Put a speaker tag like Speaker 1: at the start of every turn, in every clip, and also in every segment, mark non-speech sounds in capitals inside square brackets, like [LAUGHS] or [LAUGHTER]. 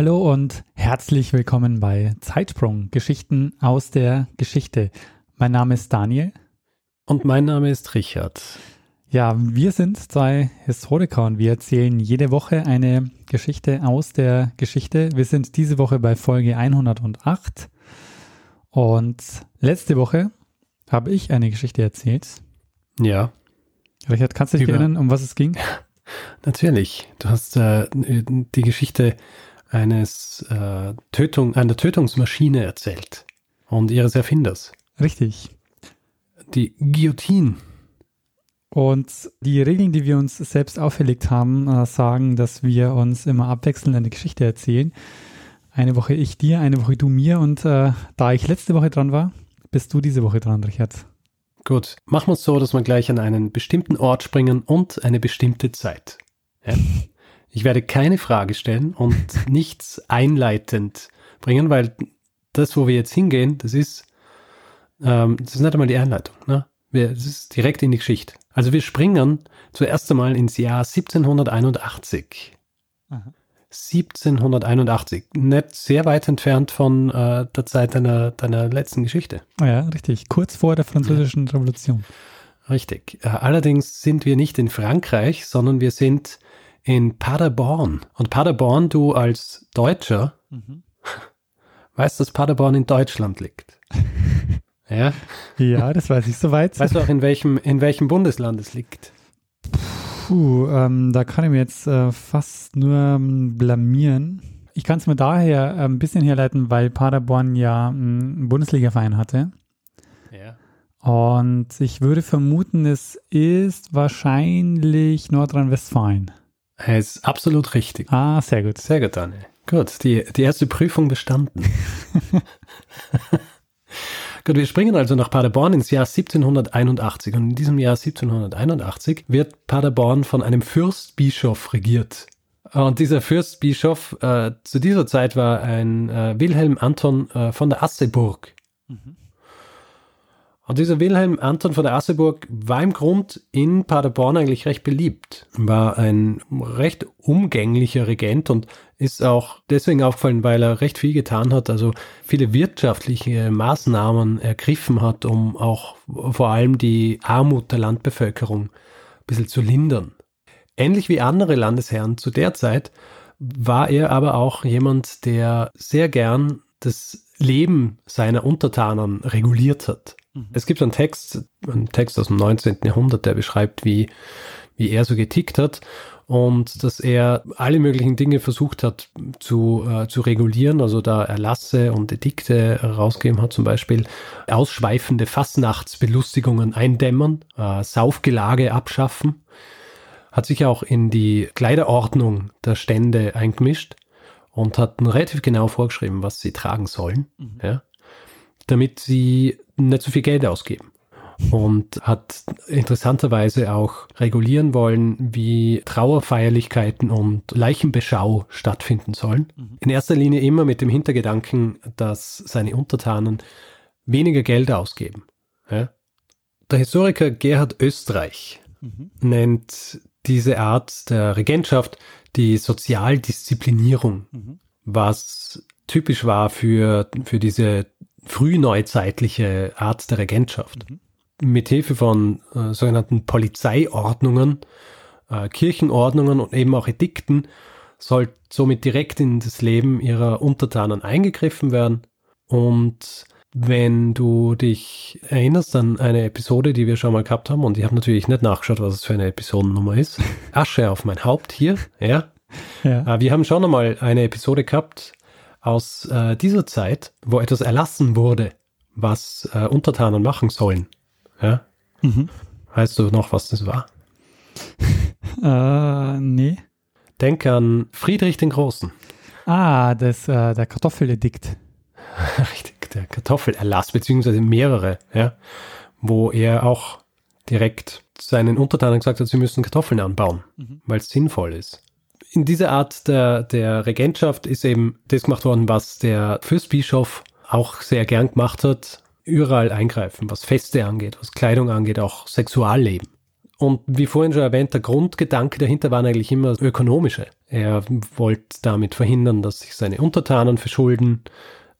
Speaker 1: Hallo und herzlich willkommen bei Zeitsprung, Geschichten aus der Geschichte. Mein Name ist Daniel.
Speaker 2: Und mein Name ist Richard.
Speaker 1: Ja, wir sind zwei Historiker und wir erzählen jede Woche eine Geschichte aus der Geschichte. Wir sind diese Woche bei Folge 108 und letzte Woche habe ich eine Geschichte erzählt.
Speaker 2: Ja.
Speaker 1: Richard, kannst du dich
Speaker 2: Über-
Speaker 1: erinnern, um was es ging? [LAUGHS]
Speaker 2: Natürlich. Du hast äh, die Geschichte eines äh, Tötung, einer Tötungsmaschine erzählt und ihres Erfinders.
Speaker 1: Richtig.
Speaker 2: Die Guillotine.
Speaker 1: Und die Regeln, die wir uns selbst auferlegt haben, äh, sagen, dass wir uns immer abwechselnd eine Geschichte erzählen. Eine Woche ich dir, eine Woche du mir. Und äh, da ich letzte Woche dran war, bist du diese Woche dran, Richard.
Speaker 2: Gut, machen wir es so, dass wir gleich an einen bestimmten Ort springen und eine bestimmte Zeit. Ja? [LAUGHS] Ich werde keine Frage stellen und [LAUGHS] nichts einleitend bringen, weil das, wo wir jetzt hingehen, das ist, ähm, das ist nicht einmal die Einleitung. Ne? Wir, das ist direkt in die Geschichte. Also wir springen zuerst einmal ins Jahr 1781.
Speaker 1: Aha.
Speaker 2: 1781, nicht sehr weit entfernt von äh, der Zeit deiner, deiner letzten Geschichte.
Speaker 1: Ah Ja, richtig. Kurz vor der Französischen Revolution.
Speaker 2: Richtig. Äh, Allerdings sind wir nicht in Frankreich, sondern wir sind in Paderborn. Und Paderborn, du als Deutscher, weißt, dass Paderborn in Deutschland liegt. [LAUGHS] ja.
Speaker 1: Ja, das weiß ich soweit.
Speaker 2: Weißt du auch, in welchem, in welchem Bundesland es liegt?
Speaker 1: Puh, ähm, da kann ich mir jetzt äh, fast nur ähm, blamieren. Ich kann es mir daher äh, ein bisschen herleiten, weil Paderborn ja ähm, einen Bundesligaverein hatte.
Speaker 2: Ja.
Speaker 1: Und ich würde vermuten, es ist wahrscheinlich Nordrhein-Westfalen.
Speaker 2: Er ist absolut richtig.
Speaker 1: Ah, sehr gut.
Speaker 2: Sehr gut, Daniel. Gut, die, die erste Prüfung bestanden. [LAUGHS] Gut, wir springen also nach Paderborn ins Jahr 1781 und in diesem Jahr 1781 wird Paderborn von einem Fürstbischof regiert. Und dieser Fürstbischof äh, zu dieser Zeit war ein äh, Wilhelm Anton äh, von der Asseburg. Und dieser Wilhelm Anton von der Asseburg war im Grund in Paderborn eigentlich recht beliebt. War ein recht umgänglicher Regent und ist auch deswegen aufgefallen, weil er recht viel getan hat, also viele wirtschaftliche Maßnahmen ergriffen hat, um auch vor allem die Armut der Landbevölkerung ein bisschen zu lindern. Ähnlich wie andere Landesherren zu der Zeit war er aber auch jemand, der sehr gern das Leben seiner Untertanen reguliert hat. Es gibt einen Text, einen Text aus dem 19. Jahrhundert, der beschreibt, wie, wie er so getickt hat und dass er alle möglichen Dinge versucht hat zu, äh, zu regulieren, also da Erlasse und Edikte rausgegeben hat, zum Beispiel ausschweifende Fastnachtsbelustigungen eindämmern, äh, Saufgelage abschaffen, hat sich auch in die Kleiderordnung der Stände eingemischt und hat relativ genau vorgeschrieben, was sie tragen sollen, ja, damit sie nicht so viel Geld ausgeben. Und hat interessanterweise auch regulieren wollen, wie Trauerfeierlichkeiten und Leichenbeschau stattfinden sollen. In erster Linie immer mit dem Hintergedanken, dass seine Untertanen weniger Geld ausgeben. Ja. Der Historiker Gerhard Österreich nennt diese Art der Regentschaft die Sozialdisziplinierung, was typisch war für, für diese frühneuzeitliche Art der Regentschaft. Mit Hilfe von äh, sogenannten Polizeiordnungen, äh, Kirchenordnungen und eben auch Edikten soll somit direkt in das Leben ihrer Untertanen eingegriffen werden. Und wenn du dich erinnerst an eine Episode, die wir schon mal gehabt haben, und ich habe natürlich nicht nachgeschaut, was es für eine Episodennummer ist. [LAUGHS] Asche auf mein Haupt hier, ja.
Speaker 1: Ja.
Speaker 2: Äh, Wir haben schon einmal eine Episode gehabt aus äh, dieser Zeit, wo etwas erlassen wurde, was äh, Untertanen machen sollen. Ja?
Speaker 1: Mhm.
Speaker 2: Weißt du noch, was das war? [LAUGHS]
Speaker 1: Äh, nee.
Speaker 2: Denk an Friedrich den Großen.
Speaker 1: Ah, das, äh, der Kartoffeledikt. [LAUGHS]
Speaker 2: Richtig, der Kartoffelerlass, beziehungsweise mehrere, ja, wo er auch direkt seinen Untertanen gesagt hat, sie müssen Kartoffeln anbauen, mhm. weil es sinnvoll ist. In dieser Art der, der Regentschaft ist eben das gemacht worden, was der Fürstbischof auch sehr gern gemacht hat, überall eingreifen, was Feste angeht, was Kleidung angeht, auch Sexualleben. Und wie vorhin schon erwähnt, der Grundgedanke dahinter waren eigentlich immer ökonomische. Er wollte damit verhindern, dass sich seine Untertanen verschulden,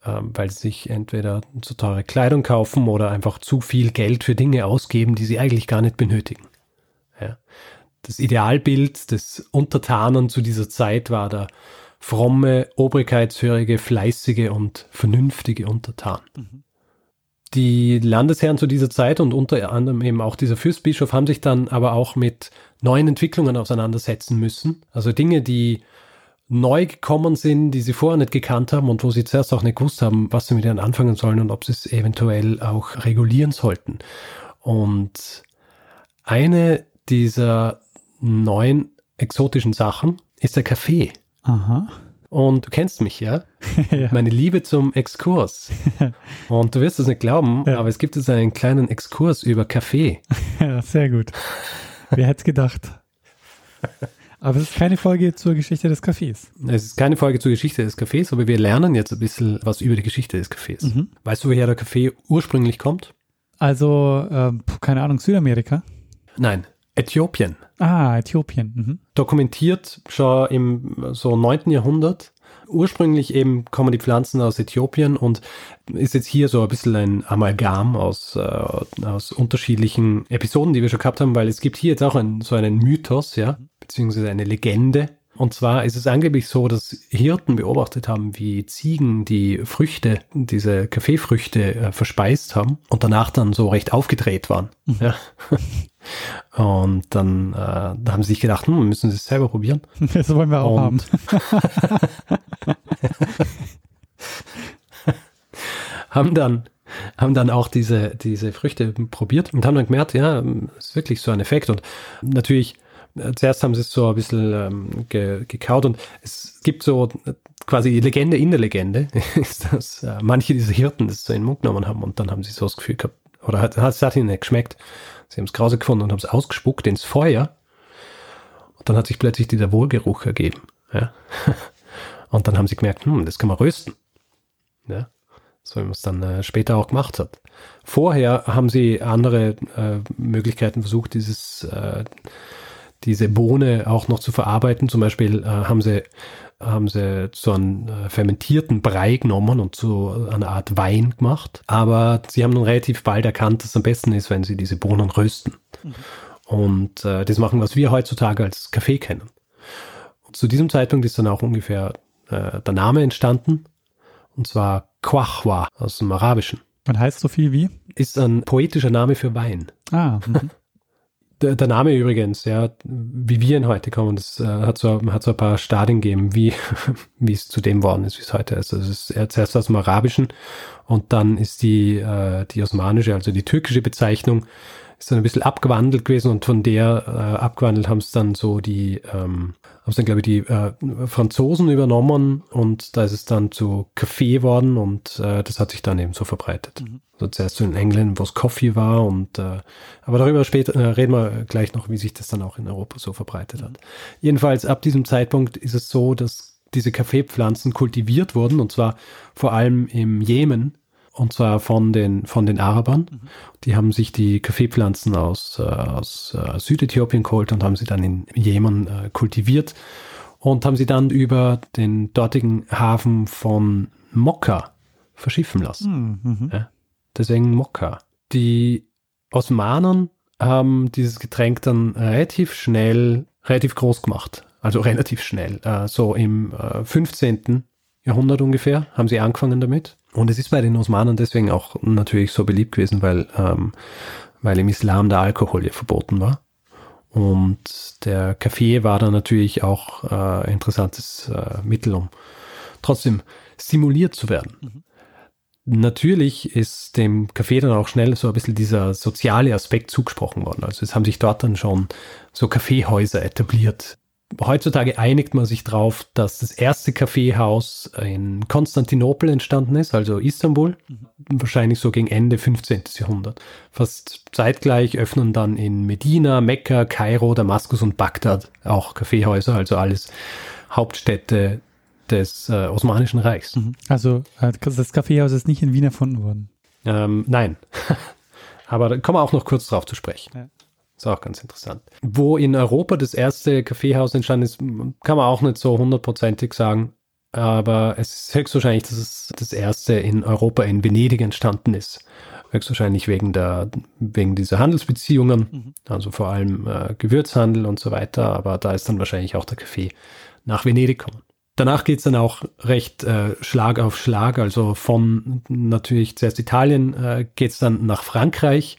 Speaker 2: ähm, weil sie sich entweder zu teure Kleidung kaufen oder einfach zu viel Geld für Dinge ausgeben, die sie eigentlich gar nicht benötigen. Das Idealbild des Untertanen zu dieser Zeit war der fromme, obrigkeitshörige, fleißige und vernünftige Untertan. Mhm. Die Landesherren zu dieser Zeit und unter anderem eben auch dieser Fürstbischof haben sich dann aber auch mit neuen Entwicklungen auseinandersetzen müssen. Also Dinge, die neu gekommen sind, die sie vorher nicht gekannt haben und wo sie zuerst auch nicht gewusst haben, was sie mit ihnen anfangen sollen und ob sie es eventuell auch regulieren sollten. Und eine dieser neuen exotischen Sachen ist der Kaffee.
Speaker 1: Aha.
Speaker 2: Und du kennst mich, ja? [LAUGHS] ja. Meine Liebe zum Exkurs. [LAUGHS] Und du wirst es nicht glauben, ja. aber es gibt jetzt einen kleinen Exkurs über Kaffee. [LAUGHS]
Speaker 1: Ja, sehr gut. Wer hätte es gedacht? Aber es ist keine Folge zur Geschichte des Kaffees.
Speaker 2: Es ist keine Folge zur Geschichte des Kaffees, aber wir lernen jetzt ein bisschen was über die Geschichte des Kaffees. Mhm. Weißt du, woher der Kaffee ursprünglich kommt?
Speaker 1: Also, äh, keine Ahnung, Südamerika?
Speaker 2: Nein, Äthiopien.
Speaker 1: Ah, Äthiopien. Mhm.
Speaker 2: Dokumentiert schon im so 9. Jahrhundert. Ursprünglich eben kommen die Pflanzen aus Äthiopien und ist jetzt hier so ein bisschen ein Amalgam aus, äh, aus unterschiedlichen Episoden, die wir schon gehabt haben, weil es gibt hier jetzt auch ein, so einen Mythos, ja, beziehungsweise eine Legende, und zwar ist es angeblich so, dass Hirten beobachtet haben, wie Ziegen die Früchte, diese Kaffeefrüchte äh, verspeist haben und danach dann so recht aufgedreht waren. Mhm. Ja. [LAUGHS] Und dann äh, da haben sie sich gedacht, hm, müssen sie es selber probieren. [LAUGHS]
Speaker 1: Das wollen wir auch und haben. [LAUGHS]
Speaker 2: haben dann haben dann auch diese, diese Früchte probiert und haben dann gemerkt, ja, ist wirklich so ein Effekt. Und natürlich zuerst haben sie es so ein bisschen ähm, ge, gekaut und es gibt so quasi Legende in der Legende, [LAUGHS] dass äh, manche dieser Hirten das so in den Mund genommen haben und dann haben sie so das Gefühl gehabt, oder hat, es hat ihnen nicht geschmeckt. Sie haben es grause gefunden und haben es ausgespuckt ins Feuer und dann hat sich plötzlich dieser Wohlgeruch ergeben. Ja? [LAUGHS] Und dann haben sie gemerkt, hm, das kann man rösten. Ja? So wie man es dann äh, später auch gemacht hat. Vorher haben sie andere äh, Möglichkeiten versucht, dieses äh, diese Bohne auch noch zu verarbeiten. Zum Beispiel äh, haben sie haben sie so einen äh, fermentierten Brei genommen und so eine Art Wein gemacht. Aber sie haben dann relativ bald erkannt, dass es am besten ist, wenn sie diese Bohnen rösten. Mhm. Und äh, das machen, was wir heutzutage als Kaffee kennen. Und zu diesem Zeitpunkt ist dann auch ungefähr äh, der Name entstanden. Und zwar Quachwa aus dem Arabischen.
Speaker 1: Und heißt so viel wie?
Speaker 2: Ist ein poetischer Name für Wein.
Speaker 1: Ah. Mhm.
Speaker 2: Der, der, Name übrigens, ja, wie wir ihn heute kommen, das äh, hat, so, hat so ein paar Stadien gegeben, wie, [LAUGHS] wie es zu dem worden ist, wie es heute ist. Also es ist zuerst aus dem Arabischen und dann ist die, äh, die osmanische, also die türkische Bezeichnung ist dann ein bisschen abgewandelt gewesen und von der äh, abgewandelt haben es dann so die, ähm, haben es dann glaube ich die äh, Franzosen übernommen und da ist es dann zu Kaffee worden und äh, das hat sich dann eben so verbreitet. Mhm. So zuerst so in England, wo es Coffee war und äh, aber darüber später äh, reden wir gleich noch, wie sich das dann auch in Europa so verbreitet hat. Jedenfalls ab diesem Zeitpunkt ist es so, dass diese Kaffeepflanzen kultiviert wurden und zwar vor allem im Jemen und zwar von den, von den Arabern. Mhm. Die haben sich die Kaffeepflanzen aus, äh, aus äh, Südäthiopien geholt und haben sie dann in Jemen äh, kultiviert und haben sie dann über den dortigen Hafen von Mokka verschiffen lassen. Mhm. mhm. Ja, deswegen Mokka. Die Osmanen haben dieses Getränk dann relativ schnell, relativ groß gemacht. Also relativ schnell. Äh, so im äh, 15. Jahrhundert ungefähr haben sie angefangen damit. Und es ist bei den Osmanen deswegen auch natürlich so beliebt gewesen, weil, ähm, weil im Islam der Alkohol ja verboten war. Und der Kaffee war dann natürlich auch äh, ein interessantes äh, Mittel, um trotzdem stimuliert zu werden. Mhm. Natürlich ist dem Kaffee dann auch schnell so ein bisschen dieser soziale Aspekt zugesprochen worden. Also es haben sich dort dann schon so Kaffeehäuser etabliert, heutzutage einigt man sich drauf, dass das erste Kaffeehaus in Konstantinopel entstanden ist, also Istanbul, mhm. wahrscheinlich so gegen Ende 15. Jahrhundert. Fast zeitgleich öffnen dann in Medina, Mekka, Kairo, Damaskus und Bagdad auch Kaffeehäuser, also alles Hauptstädte des äh, Osmanischen Reichs. Mhm.
Speaker 1: Also äh, das Kaffeehaus ist nicht in Wien erfunden worden.
Speaker 2: Ähm, nein. [LAUGHS] Aber da kommen wir auch noch kurz drauf zu sprechen. Ja. Ist auch ganz interessant. Wo in Europa das erste Kaffeehaus entstanden ist, kann man auch nicht so hundertprozentig sagen. Aber es ist höchstwahrscheinlich, dass es das erste in Europa in Venedig entstanden ist. Höchstwahrscheinlich wegen der, wegen dieser Handelsbeziehungen, mhm. also vor allem äh, Gewürzhandel und so weiter. Aber da ist dann wahrscheinlich auch der Kaffee nach Venedig kommen. Danach geht es dann auch recht äh, Schlag auf Schlag. Also von natürlich zuerst Italien äh, geht es dann nach Frankreich,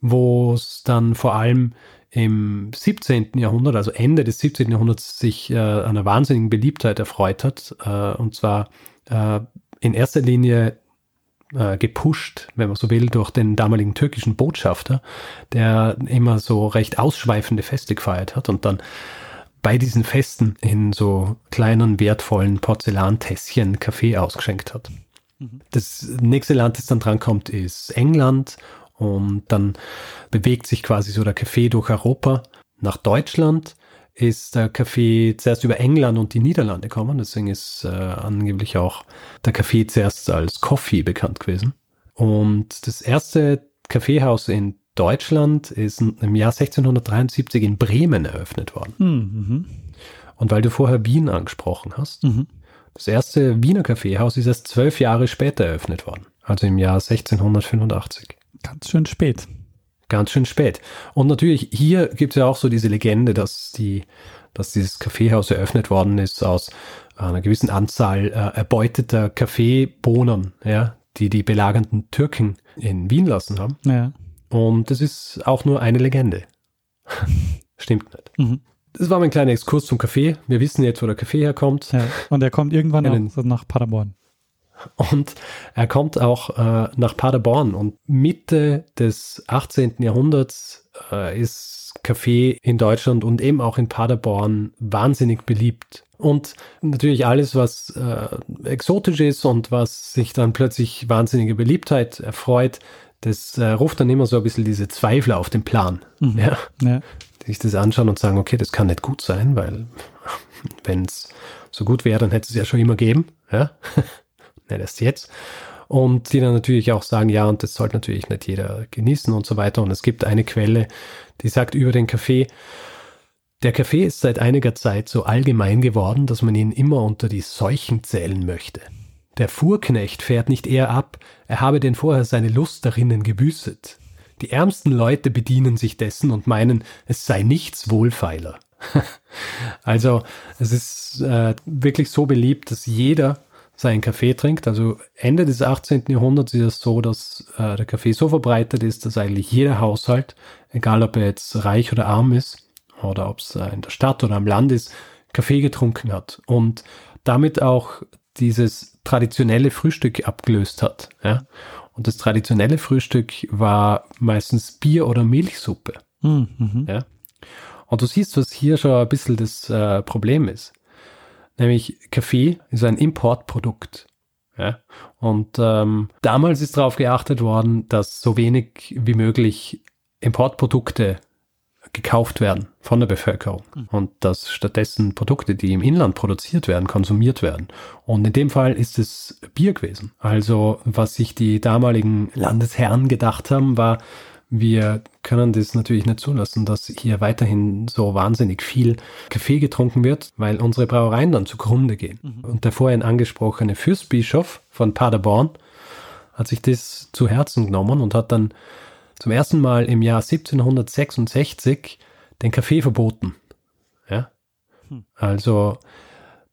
Speaker 2: wo es dann vor allem im 17. Jahrhundert, also Ende des 17. Jahrhunderts, sich äh, einer wahnsinnigen Beliebtheit erfreut hat. Äh, und zwar äh, in erster Linie äh, gepusht, wenn man so will, durch den damaligen türkischen Botschafter, der immer so recht ausschweifende Feste gefeiert hat und dann bei diesen Festen in so kleinen, wertvollen Porzellantässchen Kaffee ausgeschenkt hat. Mhm. Das nächste Land, das dann drankommt, ist England und dann bewegt sich quasi so der Kaffee durch Europa. Nach Deutschland ist der Kaffee zuerst über England und die Niederlande gekommen. Deswegen ist äh, angeblich auch der Kaffee zuerst als Coffee bekannt gewesen. Und das erste Kaffeehaus in Deutschland ist im Jahr 1673 in Bremen eröffnet worden. Mhm. Und weil du vorher Wien angesprochen hast, mhm. das erste Wiener Kaffeehaus ist erst zwölf Jahre später eröffnet worden, also im Jahr 1685.
Speaker 1: Ganz schön spät.
Speaker 2: Ganz schön spät. Und natürlich, hier gibt es ja auch so diese Legende, dass, die, dass dieses Kaffeehaus eröffnet worden ist aus einer gewissen Anzahl äh, erbeuteter Kaffeebohnen, ja, die die belagernden Türken in Wien lassen haben. Ja. Und das ist auch nur eine Legende. [LAUGHS] Stimmt nicht. Mhm. Das war mein kleiner Exkurs zum Kaffee. Wir wissen jetzt, wo der Kaffee herkommt. Ja,
Speaker 1: und er kommt irgendwann ja, auch nach Paderborn.
Speaker 2: Und er kommt auch äh, nach Paderborn. Und Mitte des 18. Jahrhunderts äh, ist Kaffee in Deutschland und eben auch in Paderborn wahnsinnig beliebt. Und natürlich alles, was äh, exotisch ist und was sich dann plötzlich wahnsinnige Beliebtheit erfreut, das äh, ruft dann immer so ein bisschen diese Zweifler auf den Plan. Mhm. Ja? ja. Die sich das anschauen und sagen, okay, das kann nicht gut sein, weil [LAUGHS] wenn es so gut wäre, dann hätte es ja schon immer gegeben. Ja? Nicht erst jetzt. Und die dann natürlich auch sagen, ja, und das sollte natürlich nicht jeder genießen und so weiter. Und es gibt eine Quelle, die sagt über den Kaffee, der Kaffee ist seit einiger Zeit so allgemein geworden, dass man ihn immer unter die Seuchen zählen möchte. Der Fuhrknecht fährt nicht eher ab, er habe denn vorher seine Lust darinnen gebüßet. Die ärmsten Leute bedienen sich dessen und meinen, es sei nichts wohlfeiler. [LAUGHS] also es ist äh, wirklich so beliebt, dass jeder seinen Kaffee trinkt. Also Ende des 18. Jahrhunderts ist es so, dass äh, der Kaffee so verbreitet ist, dass eigentlich jeder Haushalt, egal ob er jetzt reich oder arm ist oder ob es äh, in der Stadt oder am Land ist, Kaffee getrunken hat und damit auch dieses traditionelle Frühstück abgelöst hat. Ja? Und das traditionelle Frühstück war meistens Bier oder Milchsuppe. Mhm. Ja? Und du siehst, was hier schon ein bisschen das äh, Problem ist. Nämlich Kaffee ist ein Importprodukt. Ja? Und ähm, damals ist darauf geachtet worden, dass so wenig wie möglich Importprodukte gekauft werden von der Bevölkerung mhm. und dass stattdessen Produkte, die im Inland produziert werden, konsumiert werden. Und in dem Fall ist es Bier gewesen. Also was sich die damaligen Landesherren gedacht haben, war, wir können das natürlich nicht zulassen, dass hier weiterhin so wahnsinnig viel Kaffee getrunken wird, weil unsere Brauereien dann zugrunde gehen. Mhm. Und der vorhin angesprochene Fürstbischof von Paderborn hat sich das zu Herzen genommen und hat dann zum ersten Mal im Jahr 1766 den Kaffee verboten. Ja? Hm. Also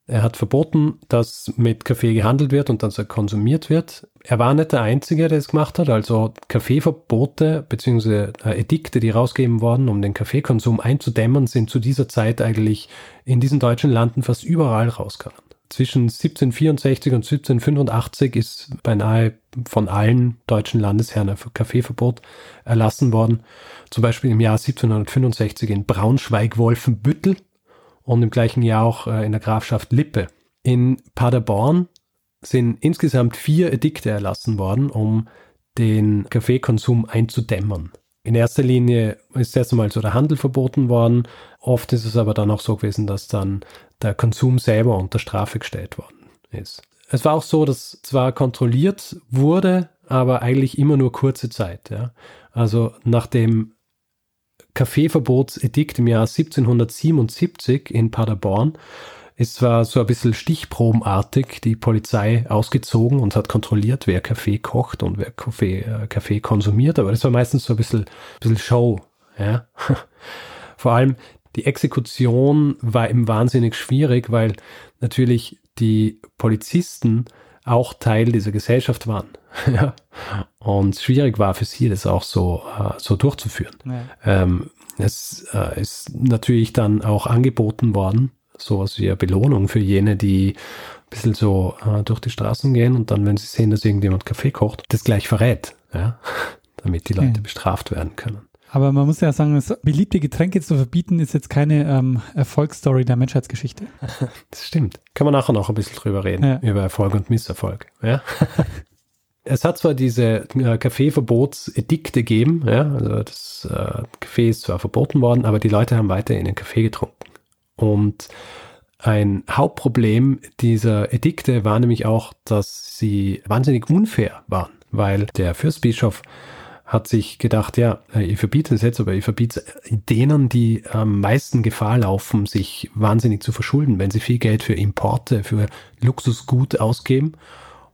Speaker 2: er hat verboten, dass mit Kaffee gehandelt wird und dass er konsumiert wird. Er war nicht der Einzige, der es gemacht hat. Also Kaffeeverbote bzw. Äh, Edikte, die rausgegeben worden, um den Kaffeekonsum einzudämmen, sind zu dieser Zeit eigentlich in diesen deutschen Landen fast überall rausgegangen zwischen 1764 und 1785 ist beinahe von allen deutschen Landesherren ein Kaffeeverbot erlassen worden. Zum Beispiel im Jahr 1765 in Braunschweig-Wolfenbüttel und im gleichen Jahr auch äh, in der Grafschaft Lippe. In Paderborn sind insgesamt vier Edikte erlassen worden, um den Kaffeekonsum einzudämmern. In erster Linie ist erst einmal so der Handel verboten worden. Oft ist es aber dann auch so gewesen, dass dann der Konsum selber unter Strafe gestellt worden ist. Es war auch so, dass zwar kontrolliert wurde, aber eigentlich immer nur kurze Zeit. Ja. Also nach dem Kaffeeverbotsedikt im Jahr 1777 in Paderborn ist zwar so ein bisschen stichprobenartig die Polizei ausgezogen und hat kontrolliert, wer Kaffee kocht und wer Kaffee, äh, Kaffee konsumiert, aber das war meistens so ein bisschen, bisschen Show. Ja? [LAUGHS] Vor allem die Exekution war eben wahnsinnig schwierig, weil natürlich die Polizisten auch Teil dieser Gesellschaft waren. [LAUGHS] ja. Und schwierig war für sie, das auch so, äh, so durchzuführen. Ja. Ähm, es äh, ist natürlich dann auch angeboten worden, sowas wie eine Belohnung für jene, die ein bisschen so äh, durch die Straßen gehen und dann, wenn sie sehen, dass irgendjemand Kaffee kocht, das gleich verrät, ja, [LAUGHS] damit die Leute ja. bestraft werden können.
Speaker 1: Aber man muss ja sagen, beliebte Getränke zu verbieten ist jetzt keine ähm, Erfolgsstory der Menschheitsgeschichte. [LAUGHS]
Speaker 2: Das stimmt. Kann man nachher noch ein bisschen drüber reden, ja. über Erfolg und Misserfolg. Ja? [LAUGHS] es hat zwar diese äh, Kaffeeverbotsedikte gegeben, ja, also das äh, Kaffee ist zwar verboten worden, aber die Leute haben weiter in den Kaffee getrunken. Und ein Hauptproblem dieser Edikte war nämlich auch, dass sie wahnsinnig unfair waren, weil der Fürstbischof hat sich gedacht, ja, äh, ich verbiete es jetzt, aber ich verbiete es denen, die am meisten Gefahr laufen, sich wahnsinnig zu verschulden, wenn sie viel Geld für Importe, für Luxusgut ausgeben.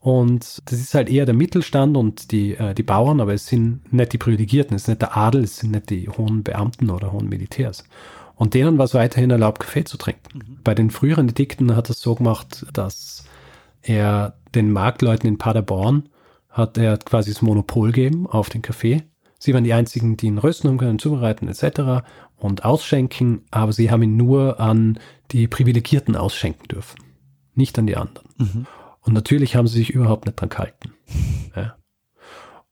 Speaker 2: Und das ist halt eher der Mittelstand und die, äh, die Bauern, aber es sind nicht die Privilegierten, es ist nicht der Adel, es sind nicht die hohen Beamten oder hohen Militärs. Und denen war es weiterhin erlaubt, Kaffee zu trinken. Mhm. Bei den früheren Edikten hat er es so gemacht, dass er den Marktleuten in Paderborn hat er quasi das Monopol gegeben auf den Kaffee. Sie waren die einzigen, die ihn rösten haben können, zubereiten etc. und ausschenken, aber sie haben ihn nur an die Privilegierten ausschenken dürfen, nicht an die anderen. Mhm. Und natürlich haben sie sich überhaupt nicht dran gehalten. [LAUGHS] Ja.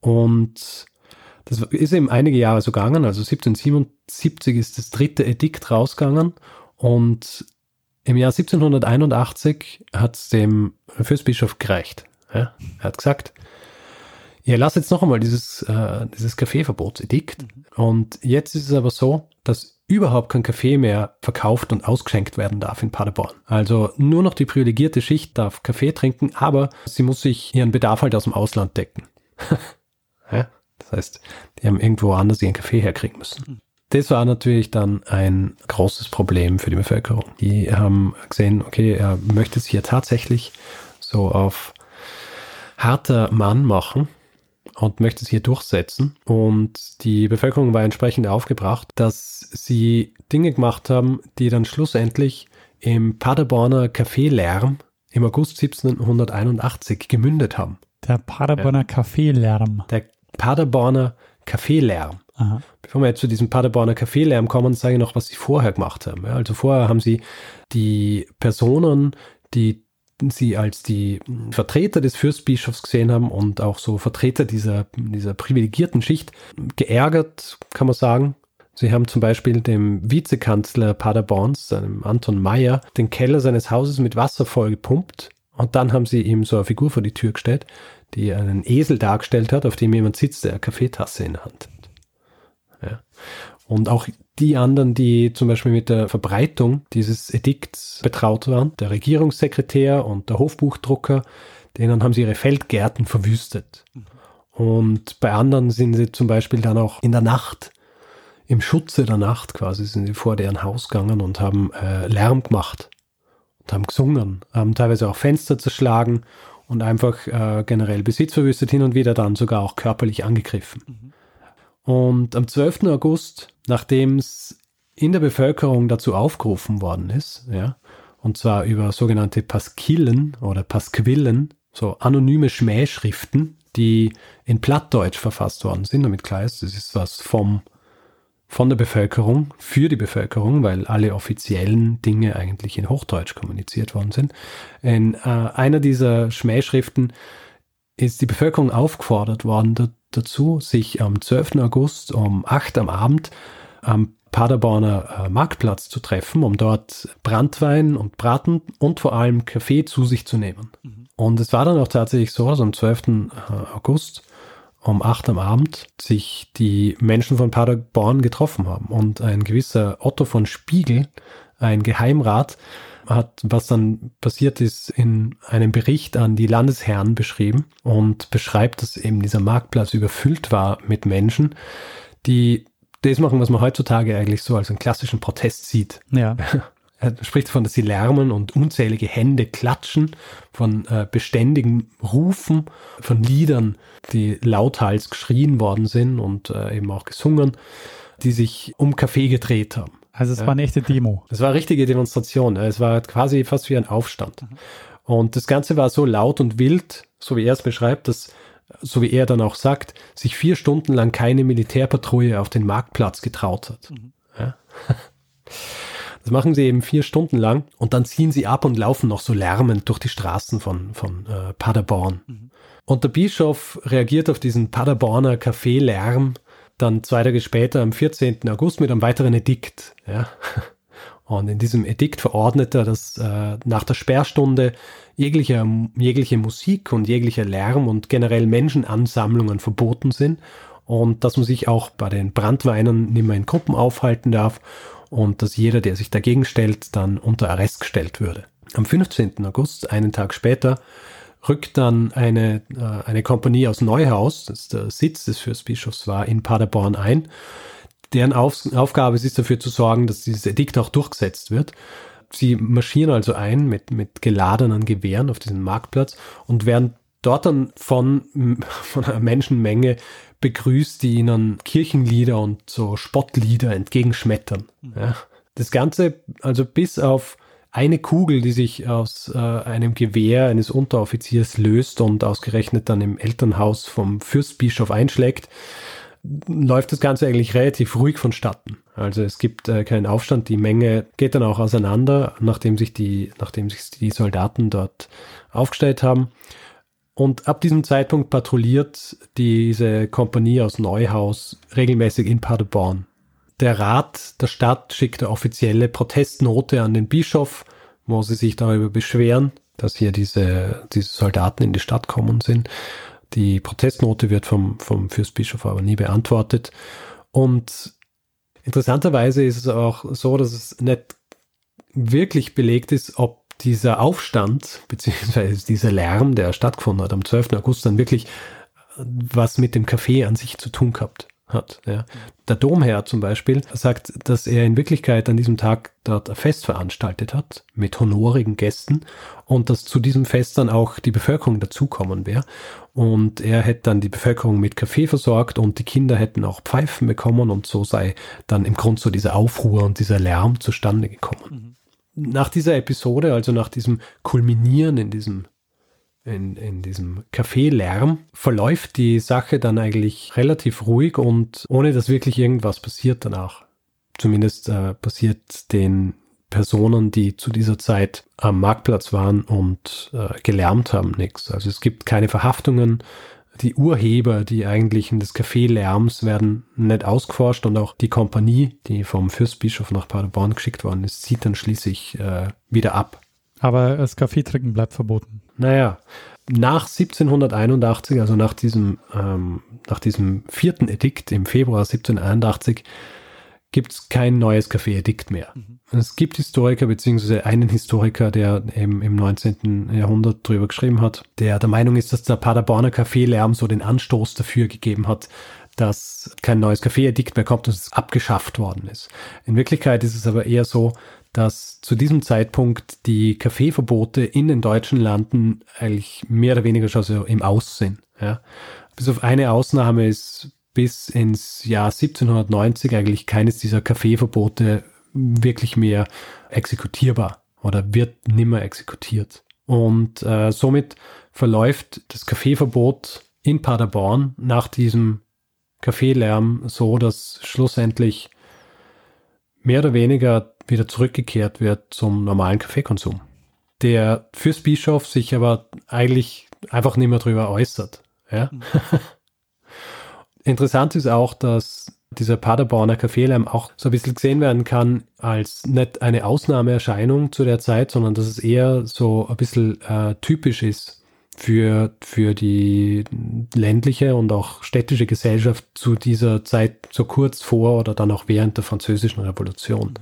Speaker 2: Und das ist eben einige Jahre so gegangen, also 1777 ist das dritte Edikt rausgegangen und im Jahr 1781 hat es dem Fürstbischof gereicht. Ja. Er hat gesagt, Ihr lasst jetzt noch einmal dieses, äh, dieses Kaffeeverbotsedikt. Mhm. Und jetzt ist es aber so, dass überhaupt kein Kaffee mehr verkauft und ausgeschenkt werden darf in Paderborn. Also nur noch die privilegierte Schicht darf Kaffee trinken, aber sie muss sich ihren Bedarf halt aus dem Ausland decken. [LAUGHS] ja? Das heißt, die haben irgendwo anders ihren Kaffee herkriegen müssen. Mhm. Das war natürlich dann ein großes Problem für die Bevölkerung. Die haben gesehen, okay, er möchte es hier tatsächlich so auf harter Mann machen und möchte es hier durchsetzen. Und die Bevölkerung war entsprechend aufgebracht, dass sie Dinge gemacht haben, die dann schlussendlich im Paderborner Kaffeelärm im August 1781 gemündet haben.
Speaker 1: Der Paderborner. Kaffeelärm.
Speaker 2: Der Paderborner Kaffeelärm. Aha. Bevor wir jetzt zu diesem Paderborner Kaffeelärm kommen, sage ich noch, was sie vorher gemacht haben. Also vorher haben sie die Personen, die sie als die Vertreter des Fürstbischofs gesehen haben und auch so Vertreter dieser, dieser privilegierten Schicht geärgert, kann man sagen. Sie haben zum Beispiel dem Vizekanzler Paderborns, seinem Anton Meyer, den Keller seines Hauses mit Wasser vollgepumpt und dann haben sie ihm so eine Figur vor die Tür gestellt, die einen Esel dargestellt hat, auf dem jemand sitzt, der eine Kaffeetasse in der Hand hat. Ja. Und auch die anderen, die zum Beispiel mit der Verbreitung dieses Edikts betraut waren, der Regierungssekretär und der Hofbuchdrucker, denen haben sie ihre Feldgärten verwüstet. Und bei anderen sind sie zum Beispiel dann auch in der Nacht, im Schutze der Nacht quasi, sind sie vor deren Haus gegangen und haben äh, Lärm gemacht und haben gesungen, haben teilweise auch Fenster zerschlagen und einfach äh, generell Besitz verwüstet, hin und wieder dann sogar auch körperlich angegriffen. Mhm. Und am 12. August, nachdem es in der Bevölkerung dazu aufgerufen worden ist, ja, und zwar über sogenannte Paskillen oder Pasquillen, so anonyme Schmähschriften, die in Plattdeutsch verfasst worden sind, damit klar ist, das ist was vom, von der Bevölkerung, für die Bevölkerung, weil alle offiziellen Dinge eigentlich in Hochdeutsch kommuniziert worden sind. In äh, einer dieser Schmähschriften ist die Bevölkerung aufgefordert worden, dazu, sich am 12. August um 8 am Abend am Paderborner äh, Marktplatz zu treffen, um dort Brandwein und Braten und vor allem Kaffee zu sich zu nehmen. Mhm. Und es war dann auch tatsächlich so, dass am 12. Äh, August um 8 am Abend sich die Menschen von Paderborn getroffen haben und ein gewisser Otto von Spiegel, ein Geheimrat, hat, was dann passiert ist, in einem Bericht an die Landesherren beschrieben und beschreibt, dass eben dieser Marktplatz überfüllt war mit Menschen, die das machen, was man heutzutage eigentlich so als einen klassischen Protest sieht.
Speaker 1: Ja. [LAUGHS]
Speaker 2: Er spricht davon, dass sie lärmen und unzählige Hände klatschen, von äh, beständigen Rufen, von Liedern, die lauthals geschrien worden sind und äh, eben auch gesungen, die sich um Kaffee gedreht haben.
Speaker 1: Also es ja. war eine echte Demo.
Speaker 2: Es war eine richtige Demonstration. Es war quasi fast wie ein Aufstand. Mhm. Und das Ganze war so laut und wild, so wie er es beschreibt, dass, so wie er dann auch sagt, sich vier Stunden lang keine Militärpatrouille auf den Marktplatz getraut hat. Mhm. Ja. [LAUGHS] Das machen sie eben vier Stunden lang und dann ziehen sie ab und laufen noch so lärmend durch die Straßen von, von äh, Paderborn. Mhm. Und der Bischof reagiert auf diesen Paderborner Kaffeelärm dann zwei Tage später, am 14. August, mit einem weiteren Edikt. Ja. Und in diesem Edikt verordnet er, dass äh, nach der Sperrstunde jegliche, jegliche Musik und jeglicher Lärm und generell Menschenansammlungen verboten sind und dass man sich auch bei den Brandweinern nicht mehr in Gruppen aufhalten darf und dass jeder, der sich dagegen stellt, dann unter Arrest gestellt würde. Am 15. August, einen Tag später, rückt dann eine, äh, eine Kompanie aus Neuhaus, das der Sitz des Fürstbischofs war, in Paderborn ein. Deren Auf, Aufgabe ist es dafür zu sorgen, dass dieses Edikt auch durchgesetzt wird. Sie marschieren also ein mit, mit geladenen Gewehren auf diesen Marktplatz und werden dort dann von, von einer Menschenmenge begrüßt, die ihnen Kirchenlieder und so Spottlieder entgegenschmettern. Mhm. Ja. Das Ganze, also bis auf eine Kugel, die sich aus äh, einem Gewehr eines Unteroffiziers löst und ausgerechnet dann im Elternhaus vom Fürstbischof einschlägt, läuft das Ganze eigentlich relativ ruhig vonstatten. Also es gibt äh, keinen Aufstand, die Menge geht dann auch auseinander, nachdem sich die, nachdem sich die Soldaten dort aufgestellt haben. Und ab diesem Zeitpunkt patrouilliert diese Kompanie aus Neuhaus regelmäßig in Paderborn. Der Rat der Stadt schickt eine offizielle Protestnote an den Bischof, wo sie sich darüber beschweren, dass hier diese, diese Soldaten in die Stadt kommen sind. Die Protestnote wird vom, vom Fürstbischof aber nie beantwortet. Und interessanterweise ist es auch so, dass es nicht wirklich belegt ist, ob dieser Aufstand, [LAUGHS] beziehungsweise dieser Lärm, der stattgefunden hat am 12. August, dann wirklich was mit dem Café an sich zu tun gehabt hat. Ja. Der Domherr zum Beispiel sagt, dass er in Wirklichkeit an diesem Tag dort ein Fest veranstaltet hat mit honorigen Gästen und dass zu diesem Fest dann auch die Bevölkerung dazukommen wäre. Und er hätte dann die Bevölkerung mit Kaffee versorgt und die Kinder hätten auch Pfeifen bekommen und so sei dann im Grund so dieser Aufruhr und dieser Lärm zustande gekommen. Mhm nach dieser Episode, also nach diesem Kulminieren in diesem in, in diesem Café-Lärm verläuft die Sache dann eigentlich relativ ruhig und ohne dass wirklich irgendwas passiert danach. Zumindest äh, passiert den Personen, die zu dieser Zeit am Marktplatz waren und äh, gelärmt haben, nichts. Also es gibt keine Verhaftungen, die Urheber, die eigentlichen des Kaffeelärms werden nicht ausgeforscht und auch die Kompanie, die vom Fürstbischof nach Paderborn geschickt worden ist, zieht dann schließlich äh, wieder ab.
Speaker 1: Aber das Kaffeetrinken bleibt verboten.
Speaker 2: Naja, nach 1781, also nach diesem, ähm, nach diesem vierten Edikt im Februar 1781, gibt es kein neues Kaffee-Edikt mehr. Mhm. Es gibt Historiker, beziehungsweise einen Historiker, der eben im 19. Jahrhundert drüber geschrieben hat, der der Meinung ist, dass der Paderborner Kaffeelärm so den Anstoß dafür gegeben hat, dass kein neues Kaffee-Edikt mehr kommt, dass es abgeschafft worden ist. In Wirklichkeit ist es aber eher so, dass zu diesem Zeitpunkt die Kaffeeverbote in den deutschen Landen eigentlich mehr oder weniger schon so im Aus sind. Ja. Bis auf eine Ausnahme ist bis ins Jahr 1790 eigentlich keines dieser Kaffeeverbote wirklich mehr exekutierbar oder wird nimmer exekutiert. Und äh, somit verläuft das Kaffeeverbot in Paderborn nach diesem Kaffeelärm so, dass schlussendlich mehr oder weniger wieder zurückgekehrt wird zum normalen Kaffeekonsum. Der Fürstbischof sich aber eigentlich einfach nicht mehr darüber äußert. Ja? Mhm. [LAUGHS] Interessant ist auch, dass dieser Paderborner Kaffeelärm auch so ein bisschen gesehen werden kann als nicht eine Ausnahmeerscheinung zu der Zeit, sondern dass es eher so ein bisschen äh, typisch ist für, für die ländliche und auch städtische Gesellschaft zu dieser Zeit so kurz vor oder dann auch während der französischen Revolution.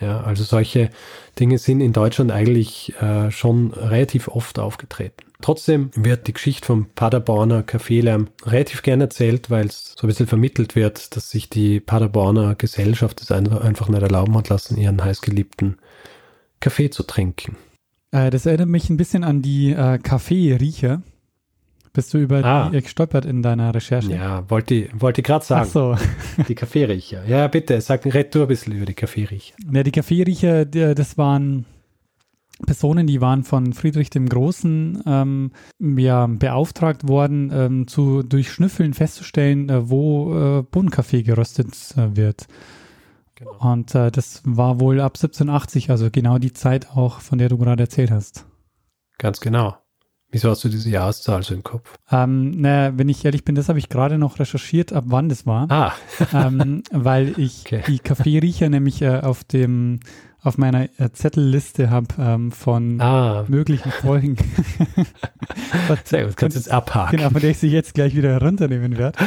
Speaker 2: Ja, also solche Dinge sind in Deutschland eigentlich äh, schon relativ oft aufgetreten. Trotzdem wird die Geschichte vom Paderborner Kaffeelärm relativ gern erzählt, weil es so ein bisschen vermittelt wird, dass sich die Paderborner Gesellschaft es einfach nicht erlauben hat lassen, ihren heißgeliebten Kaffee zu trinken.
Speaker 1: Äh, das erinnert mich ein bisschen an die äh, Kaffeeriecher. Bist du über ah. die gestolpert in deiner Recherche?
Speaker 2: Ja, wollte, wollte gerade sagen. Ach
Speaker 1: so. [LAUGHS]
Speaker 2: die Kaffeeriecher. Ja, bitte, sag, red du ein bisschen über die Kaffeeriecher.
Speaker 1: Ja, die Kaffeeriecher, das waren Personen, die waren von Friedrich dem Großen ähm, ja, beauftragt worden, ähm, zu, durch Schnüffeln festzustellen, äh, wo äh, Bohnenkaffee geröstet äh, wird. Genau. Und äh, das war wohl ab 1780, also genau die Zeit auch, von der du gerade erzählt hast.
Speaker 2: Ganz genau. Wieso hast du diese Jahreszahl so im Kopf?
Speaker 1: Ähm, naja, wenn ich ehrlich bin, das habe ich gerade noch recherchiert, ab wann das war.
Speaker 2: Ah. [LAUGHS]
Speaker 1: ähm, weil ich okay. die Kaffeeriecher nämlich äh, auf dem auf meiner äh, Zettelliste habe ähm, von ah. möglichen Folgen. [LAUGHS]
Speaker 2: Sehr gut, kannst du jetzt abhaken.
Speaker 1: Genau, von der ich sie jetzt gleich wieder herunternehmen werde.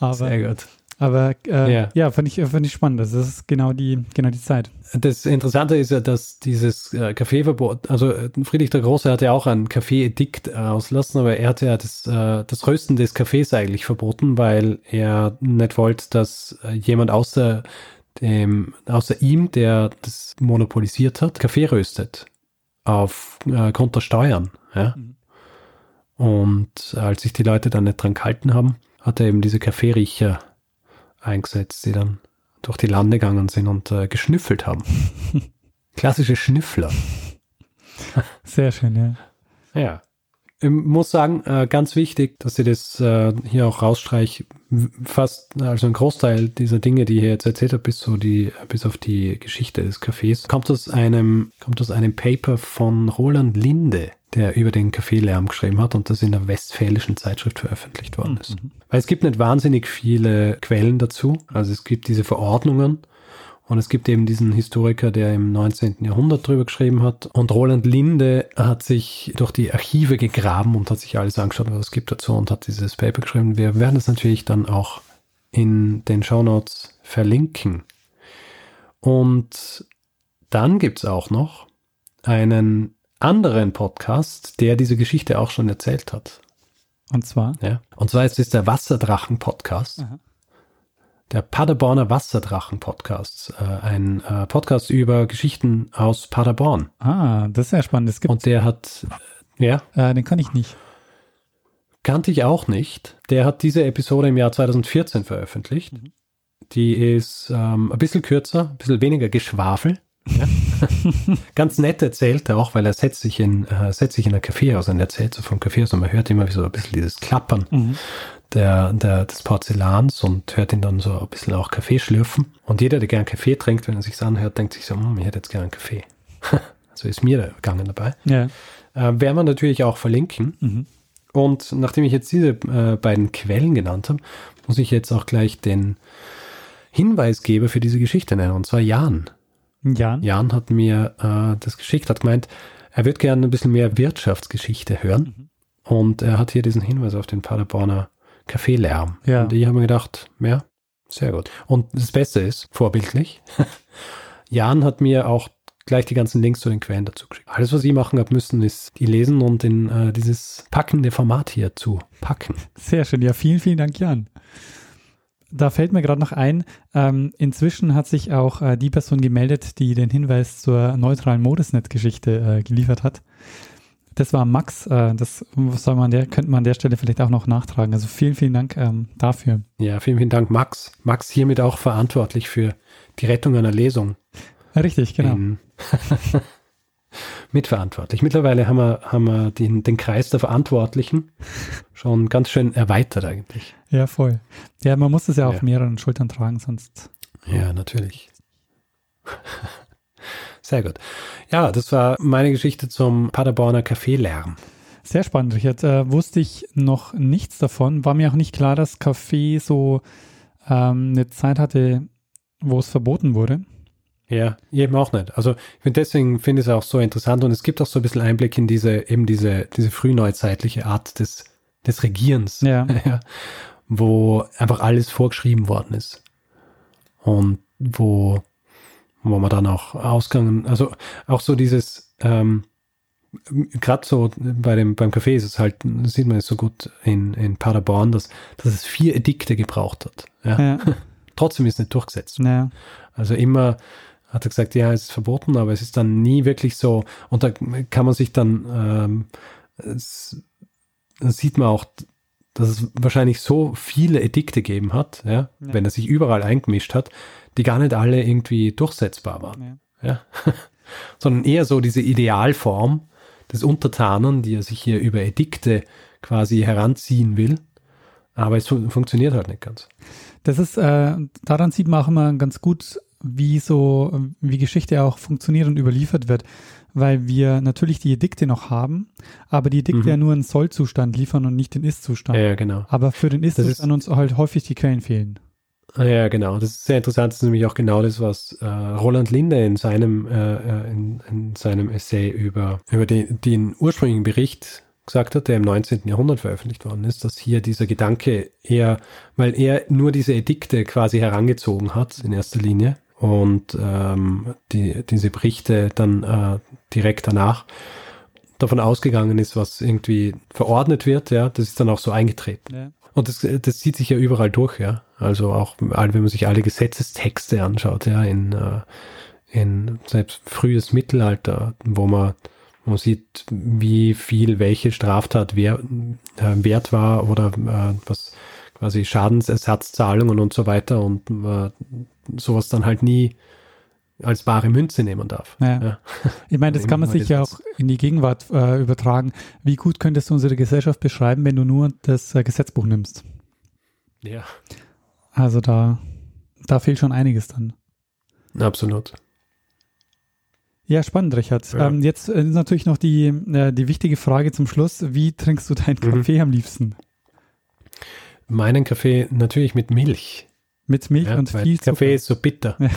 Speaker 1: Aber,
Speaker 2: Sehr gut.
Speaker 1: Aber äh, ja, ja fand, ich, fand ich spannend. Das ist genau die, genau die Zeit.
Speaker 2: Das Interessante ist ja, dass dieses äh, Kaffeeverbot, also äh, Friedrich der Große hatte ja auch ein Kaffee-Edikt auslassen, aber er hatte ja das, äh, das Rösten des Kaffees eigentlich verboten, weil er nicht wollte, dass äh, jemand außer dem, außer ihm, der das monopolisiert hat, Kaffee röstet. Auf äh, Grund der Steuern. Ja? Mhm. Und als sich die Leute dann nicht dran gehalten haben, hat er eben diese Kaffeeriecher eingesetzt, die dann durch die Lande gegangen sind und äh, geschnüffelt haben. [LAUGHS] Klassische Schnüffler.
Speaker 1: Sehr schön, ja.
Speaker 2: Ja. Ich muss sagen, äh, ganz wichtig, dass ich das äh, hier auch rausstreiche. Fast, also ein Großteil dieser Dinge, die ich jetzt erzählt habe, bis so die, bis auf die Geschichte des Cafés, kommt aus einem, kommt aus einem Paper von Roland Linde, der über den Kaffeelärm geschrieben hat und das in der Westfälischen Zeitschrift veröffentlicht worden ist. Mhm. Weil es gibt nicht wahnsinnig viele Quellen dazu. Also es gibt diese Verordnungen und es gibt eben diesen Historiker, der im 19. Jahrhundert drüber geschrieben hat. Und Roland Linde hat sich durch die Archive gegraben und hat sich alles angeschaut, was es gibt dazu und hat dieses Paper geschrieben. Wir werden es natürlich dann auch in den Show Notes verlinken. Und dann gibt es auch noch einen anderen Podcast, der diese Geschichte auch schon erzählt hat.
Speaker 1: Und zwar?
Speaker 2: Ja. Und zwar ist es der Wasserdrachen-Podcast. Der Paderborner Wasserdrachen-Podcast. Äh, ein äh, Podcast über Geschichten aus Paderborn.
Speaker 1: Ah, das ist sehr spannend. Es
Speaker 2: gibt, Und der hat, äh, ja.
Speaker 1: Äh, den kann ich nicht.
Speaker 2: Kannte ich auch nicht. Der hat diese Episode im Jahr 2014 veröffentlicht. Mhm. Die ist ähm, ein bisschen kürzer, ein bisschen weniger Geschwafel. Ja. [LAUGHS] Ganz nett erzählt er auch, weil er setzt sich in, äh, setzt sich in ein Kaffeehaus und erzählt so vom Kaffeehaus und man hört immer so ein bisschen dieses Klappern. Mhm der, der, des Porzellans und hört ihn dann so ein bisschen auch Kaffee schlürfen. Und jeder, der gern Kaffee trinkt, wenn er sich anhört, denkt sich so, hm, ich hätte jetzt gern einen Kaffee. [LAUGHS] so ist mir der gegangen dabei.
Speaker 1: Ja.
Speaker 2: Äh, werden wir natürlich auch verlinken. Mhm. Und nachdem ich jetzt diese äh, beiden Quellen genannt habe, muss ich jetzt auch gleich den Hinweisgeber für diese Geschichte nennen, und zwar Jan.
Speaker 1: Jan?
Speaker 2: Jan hat mir äh, das geschickt, hat gemeint, er wird gerne ein bisschen mehr Wirtschaftsgeschichte hören. Mhm. Und er hat hier diesen Hinweis auf den Paderborner Kaffeelärm.
Speaker 1: Ja.
Speaker 2: Und ich habe mir gedacht, ja, sehr gut. Und das Beste ist, vorbildlich, [LAUGHS] Jan hat mir auch gleich die ganzen Links zu den Quellen dazu geschickt. Alles, was ich machen habe müssen, ist die lesen und in äh, dieses packende Format hier zu packen.
Speaker 1: Sehr schön. Ja, vielen, vielen Dank, Jan. Da fällt mir gerade noch ein, ähm, inzwischen hat sich auch äh, die Person gemeldet, die den Hinweis zur neutralen Modesnet-Geschichte äh, geliefert hat. Das war Max. Äh, das soll man der, könnte man an der Stelle vielleicht auch noch nachtragen. Also vielen, vielen Dank ähm, dafür.
Speaker 2: Ja, vielen, vielen Dank, Max. Max hiermit auch verantwortlich für die Rettung einer Lesung.
Speaker 1: Richtig, genau. In, [LAUGHS]
Speaker 2: mitverantwortlich. Mittlerweile haben wir, haben wir den, den Kreis der Verantwortlichen schon ganz schön erweitert eigentlich.
Speaker 1: Ja, voll. Ja, man muss es ja, ja. auf mehreren Schultern tragen, sonst.
Speaker 2: Ja, natürlich. [LAUGHS] Sehr gut. Ja, das war meine Geschichte zum Paderborner Kaffeelärm.
Speaker 1: Sehr spannend, Richard. Äh, wusste ich noch nichts davon. War mir auch nicht klar, dass Kaffee so ähm, eine Zeit hatte, wo es verboten wurde.
Speaker 2: Ja, eben auch nicht. Also ich finde deswegen finde ich es auch so interessant und es gibt auch so ein bisschen Einblick in diese, eben diese, diese frühneuzeitliche Art des, des Regierens,
Speaker 1: Ja. [LAUGHS]
Speaker 2: ja, wo einfach alles vorgeschrieben worden ist. Und wo, wo man dann auch ausgegangen, also auch so dieses, ähm, gerade so bei dem, beim Café ist es halt, sieht man es so gut in, in Paderborn, dass, dass es vier Edikte gebraucht hat. Ja.
Speaker 1: Ja. [LAUGHS]
Speaker 2: Trotzdem ist es nicht durchgesetzt.
Speaker 1: ja.
Speaker 2: Also immer hat er gesagt, ja, es ist verboten, aber es ist dann nie wirklich so. Und da kann man sich dann, ähm, es, sieht man auch, dass es wahrscheinlich so viele Edikte gegeben hat, ja,
Speaker 1: Ja.
Speaker 2: wenn er sich überall eingemischt hat, die gar nicht alle irgendwie durchsetzbar waren.
Speaker 1: ja.
Speaker 2: Ja. [LAUGHS] Sondern eher so diese Idealform des Untertanen, die er sich hier über Edikte quasi heranziehen will. Aber es fun funktioniert halt nicht ganz.
Speaker 1: Das ist, äh, daran sieht man auch immer ganz gut, wie so, wie Geschichte auch funktioniert und überliefert wird. Weil wir natürlich die Edikte noch haben, aber die Edikte
Speaker 2: Mhm.
Speaker 1: ja nur einen Sollzustand liefern und nicht den Ist-Zustand.
Speaker 2: Ja, genau.
Speaker 1: Aber für den
Speaker 2: ist-
Speaker 1: Ist-Zustand uns halt häufig die Quellen fehlen.
Speaker 2: Ah Ja, genau. Das ist sehr interessant. Das ist nämlich auch genau das, was äh, Roland Linde in seinem, äh, äh, in, in seinem Essay über, über den, den ursprünglichen Bericht gesagt hat, der im 19. Jahrhundert veröffentlicht worden ist, dass hier dieser Gedanke eher, weil er nur diese Edikte quasi herangezogen hat in erster Linie und ähm, die, diese Berichte dann äh, direkt danach davon ausgegangen ist, was irgendwie verordnet wird, ja, das ist dann auch so eingetreten.
Speaker 1: Ja.
Speaker 2: Und das, das zieht sich ja überall durch, ja. Also auch, wenn man sich alle Gesetzestexte anschaut, ja, in, äh, in selbst frühes Mittelalter, wo man, wo man sieht, wie viel welche Straftat wer, äh, wert war oder äh, was quasi Schadensersatzzahlungen und so weiter und äh, sowas dann halt nie als bare Münze nehmen darf.
Speaker 1: Ja.
Speaker 2: Ja.
Speaker 1: Ich meine, das [LAUGHS] kann man sich ja auch in die Gegenwart äh, übertragen. Wie gut könntest du unsere Gesellschaft beschreiben, wenn du nur das äh, Gesetzbuch nimmst?
Speaker 2: ja.
Speaker 1: Also da, da fehlt schon einiges dann.
Speaker 2: Absolut.
Speaker 1: Ja, spannend, Richard.
Speaker 2: Ja.
Speaker 1: Ähm, jetzt äh, ist natürlich noch die, äh, die wichtige Frage zum Schluss. Wie trinkst du deinen
Speaker 2: Mhm.
Speaker 1: Kaffee am liebsten?
Speaker 2: Meinen Kaffee natürlich mit Milch.
Speaker 1: Mit Milch
Speaker 2: Ja,
Speaker 1: und viel
Speaker 2: Kaffee
Speaker 1: Zucker.
Speaker 2: ist so bitter. [LAUGHS]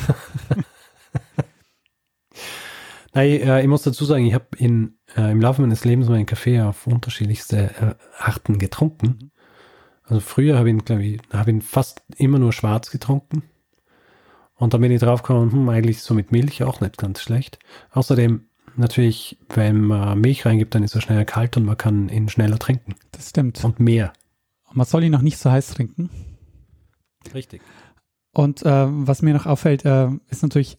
Speaker 2: Nein, äh, ich muss dazu sagen, ich habe äh, im Laufe meines Lebens meinen Kaffee auf unterschiedlichste äh, Arten getrunken. Also früher habe ich ihn, glaube ich, habe ihn fast immer nur schwarz getrunken. Und dann bin ich draufgekommen, hm, eigentlich so mit Milch auch nicht ganz schlecht. Außerdem natürlich, wenn man Milch reingibt, dann ist er schneller kalt und man kann ihn schneller trinken.
Speaker 1: Das stimmt.
Speaker 2: Und mehr.
Speaker 1: Man soll ihn noch nicht so heiß trinken.
Speaker 2: Richtig.
Speaker 1: Und äh, was mir noch auffällt, äh, ist natürlich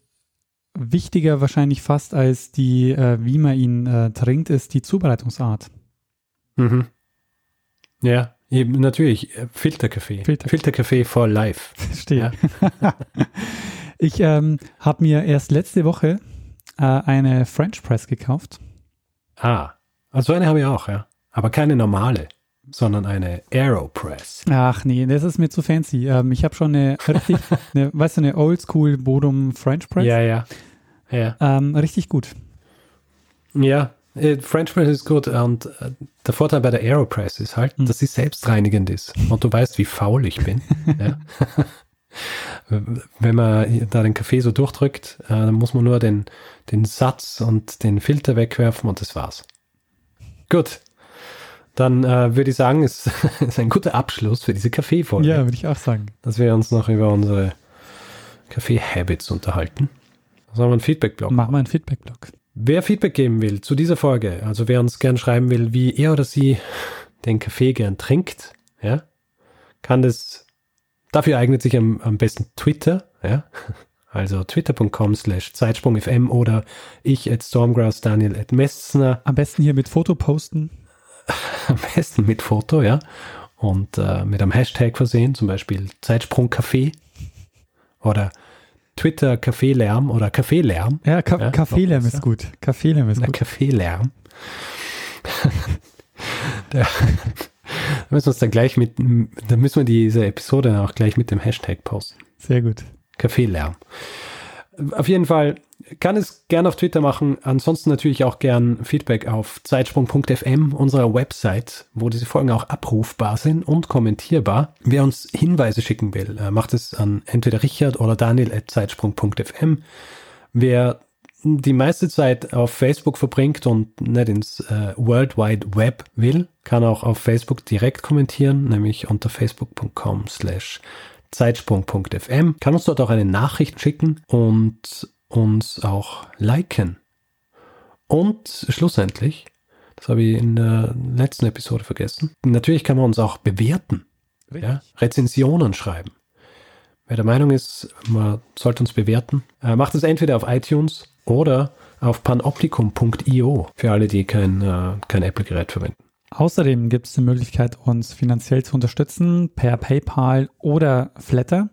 Speaker 1: wichtiger wahrscheinlich fast als die, äh, wie man ihn äh, trinkt, ist die Zubereitungsart.
Speaker 2: Mhm. Ja, eben natürlich. äh, Filterkaffee.
Speaker 1: Filter-
Speaker 2: Filterkaffee for life. [LAUGHS]
Speaker 1: Verstehe. [LAUGHS] ich ähm, habe mir erst letzte Woche äh, eine French Press gekauft.
Speaker 2: Ah, also eine habe ich auch, ja. Aber keine normale, sondern eine Aeropress.
Speaker 1: Ach nee, das ist mir zu fancy. Ähm, ich habe schon eine richtig, [LAUGHS] eine, weißt du, eine Oldschool Bodum French Press.
Speaker 2: Ja, ja. Ja,
Speaker 1: Ähm, richtig gut.
Speaker 2: ja. äh, French Press ist gut und äh, der Vorteil bei der Aeropress ist halt,
Speaker 1: Hm.
Speaker 2: dass sie selbstreinigend ist. Und du weißt, wie faul ich bin. [LAUGHS] ja. Wenn man da den Kaffee so durchdrückt, äh, dann muss man nur den, den Satz und den Filter wegwerfen und das war's. Gut. Dann äh, würde ich sagen, es [LAUGHS] ist ein guter Abschluss für diese Kaffeefolge.
Speaker 1: Ja, würde ich auch sagen.
Speaker 2: dass wir uns noch über unsere Kaffee-Habits unterhalten. Sollen wir einen Feedback-Blog
Speaker 1: Machen wir einen Feedback-Blog.
Speaker 2: Wer Feedback geben will zu dieser Folge, also wer uns gern schreiben will, wie er oder sie den Kaffee gern trinkt, ja, kann das, dafür eignet sich am, am besten Twitter, ja, [LAUGHS] also twitter.com slash zeitsprungfm oder ich at stormgrass, Daniel at Messner,
Speaker 1: Am besten hier mit Foto posten.
Speaker 2: Am besten mit Foto, ja, und äh, mit einem Hashtag versehen, zum Beispiel Zeitsprungkaffee oder Twitter Kaffeelärm oder Kaffeelärm.
Speaker 1: Ja, Ka
Speaker 2: Ja,
Speaker 1: Kaffeelärm
Speaker 2: noch
Speaker 1: ist
Speaker 2: besser.
Speaker 1: gut. Kaffeelärm ist
Speaker 2: Der
Speaker 1: gut.
Speaker 2: Kaffeelärm. [LAUGHS] Da müssen wir uns dann gleich mit, da müssen wir diese Episode auch gleich mit dem Hashtag posten.
Speaker 1: Sehr gut.
Speaker 2: Kaffeelärm. Auf jeden Fall, kann es gern auf Twitter machen. Ansonsten natürlich auch gern Feedback auf zeitsprung.fm, unserer Website, wo diese Folgen auch abrufbar sind und kommentierbar. Wer uns Hinweise schicken will, äh, macht es an entweder Richard oder Daniel at zeitsprung.fm. Wer die meiste Zeit auf Facebook verbringt und nicht ins äh, World Wide Web will, kann auch auf Facebook direkt kommentieren, nämlich unter facebook.com slash zeitsprung.fm, kann uns dort auch eine Nachricht schicken und uns auch liken. Und schlussendlich, das habe ich in der letzten Episode vergessen, natürlich kann man uns auch bewerten, ja, Rezensionen schreiben. Wer der Meinung ist, man sollte uns bewerten, äh, macht es entweder auf iTunes oder auf panoptikum.io für alle, die kein, äh, kein Apple-Gerät verwenden.
Speaker 1: Außerdem gibt es die Möglichkeit, uns finanziell zu unterstützen per PayPal oder Flatter.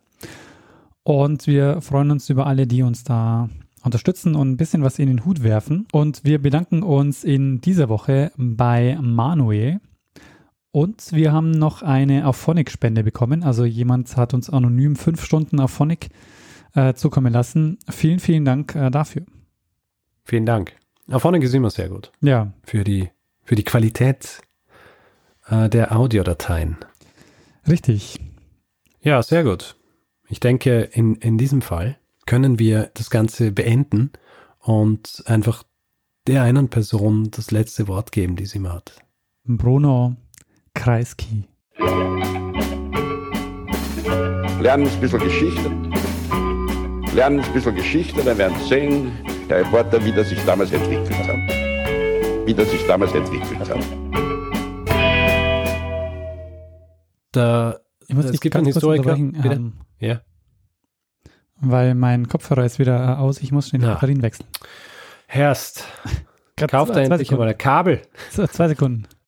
Speaker 1: Und wir freuen uns über alle, die uns da unterstützen und ein bisschen was in den Hut werfen. Und wir bedanken uns in dieser Woche bei Manuel. Und wir haben noch eine Auphonic-Spende bekommen. Also jemand hat uns anonym fünf Stunden Auphonic äh, zukommen lassen. Vielen, vielen Dank äh, dafür.
Speaker 2: Vielen Dank. Auphonic ist immer sehr gut.
Speaker 1: Ja.
Speaker 2: Für die, für die Qualität äh, der Audiodateien.
Speaker 1: Richtig.
Speaker 2: Ja, sehr gut. Ich denke, in, in diesem Fall können wir das Ganze beenden und einfach der einen Person das letzte Wort geben, die sie mal hat.
Speaker 1: Bruno Kreisky.
Speaker 3: Lernen ein bisschen Geschichte. Lernen ein bisschen Geschichte, dann werden Sie sehen, der Reporter, wie das sich damals entwickelt hat. Wie das sich damals entwickelt hat.
Speaker 2: Da,
Speaker 1: Ich muss
Speaker 2: es
Speaker 1: dich
Speaker 2: gibt
Speaker 1: ganz
Speaker 2: einen
Speaker 1: kurz
Speaker 2: Historiker. Bitte?
Speaker 1: ähm,
Speaker 2: Ja.
Speaker 1: weil mein Kopfhörer ist wieder äh, aus. Ich muss schnell die
Speaker 2: Ja.
Speaker 1: Batterien wechseln.
Speaker 2: Herst, [LAUGHS] er
Speaker 1: zwei
Speaker 2: endlich mal ein Kabel. [LAUGHS]
Speaker 1: So, Zwei Sekunden.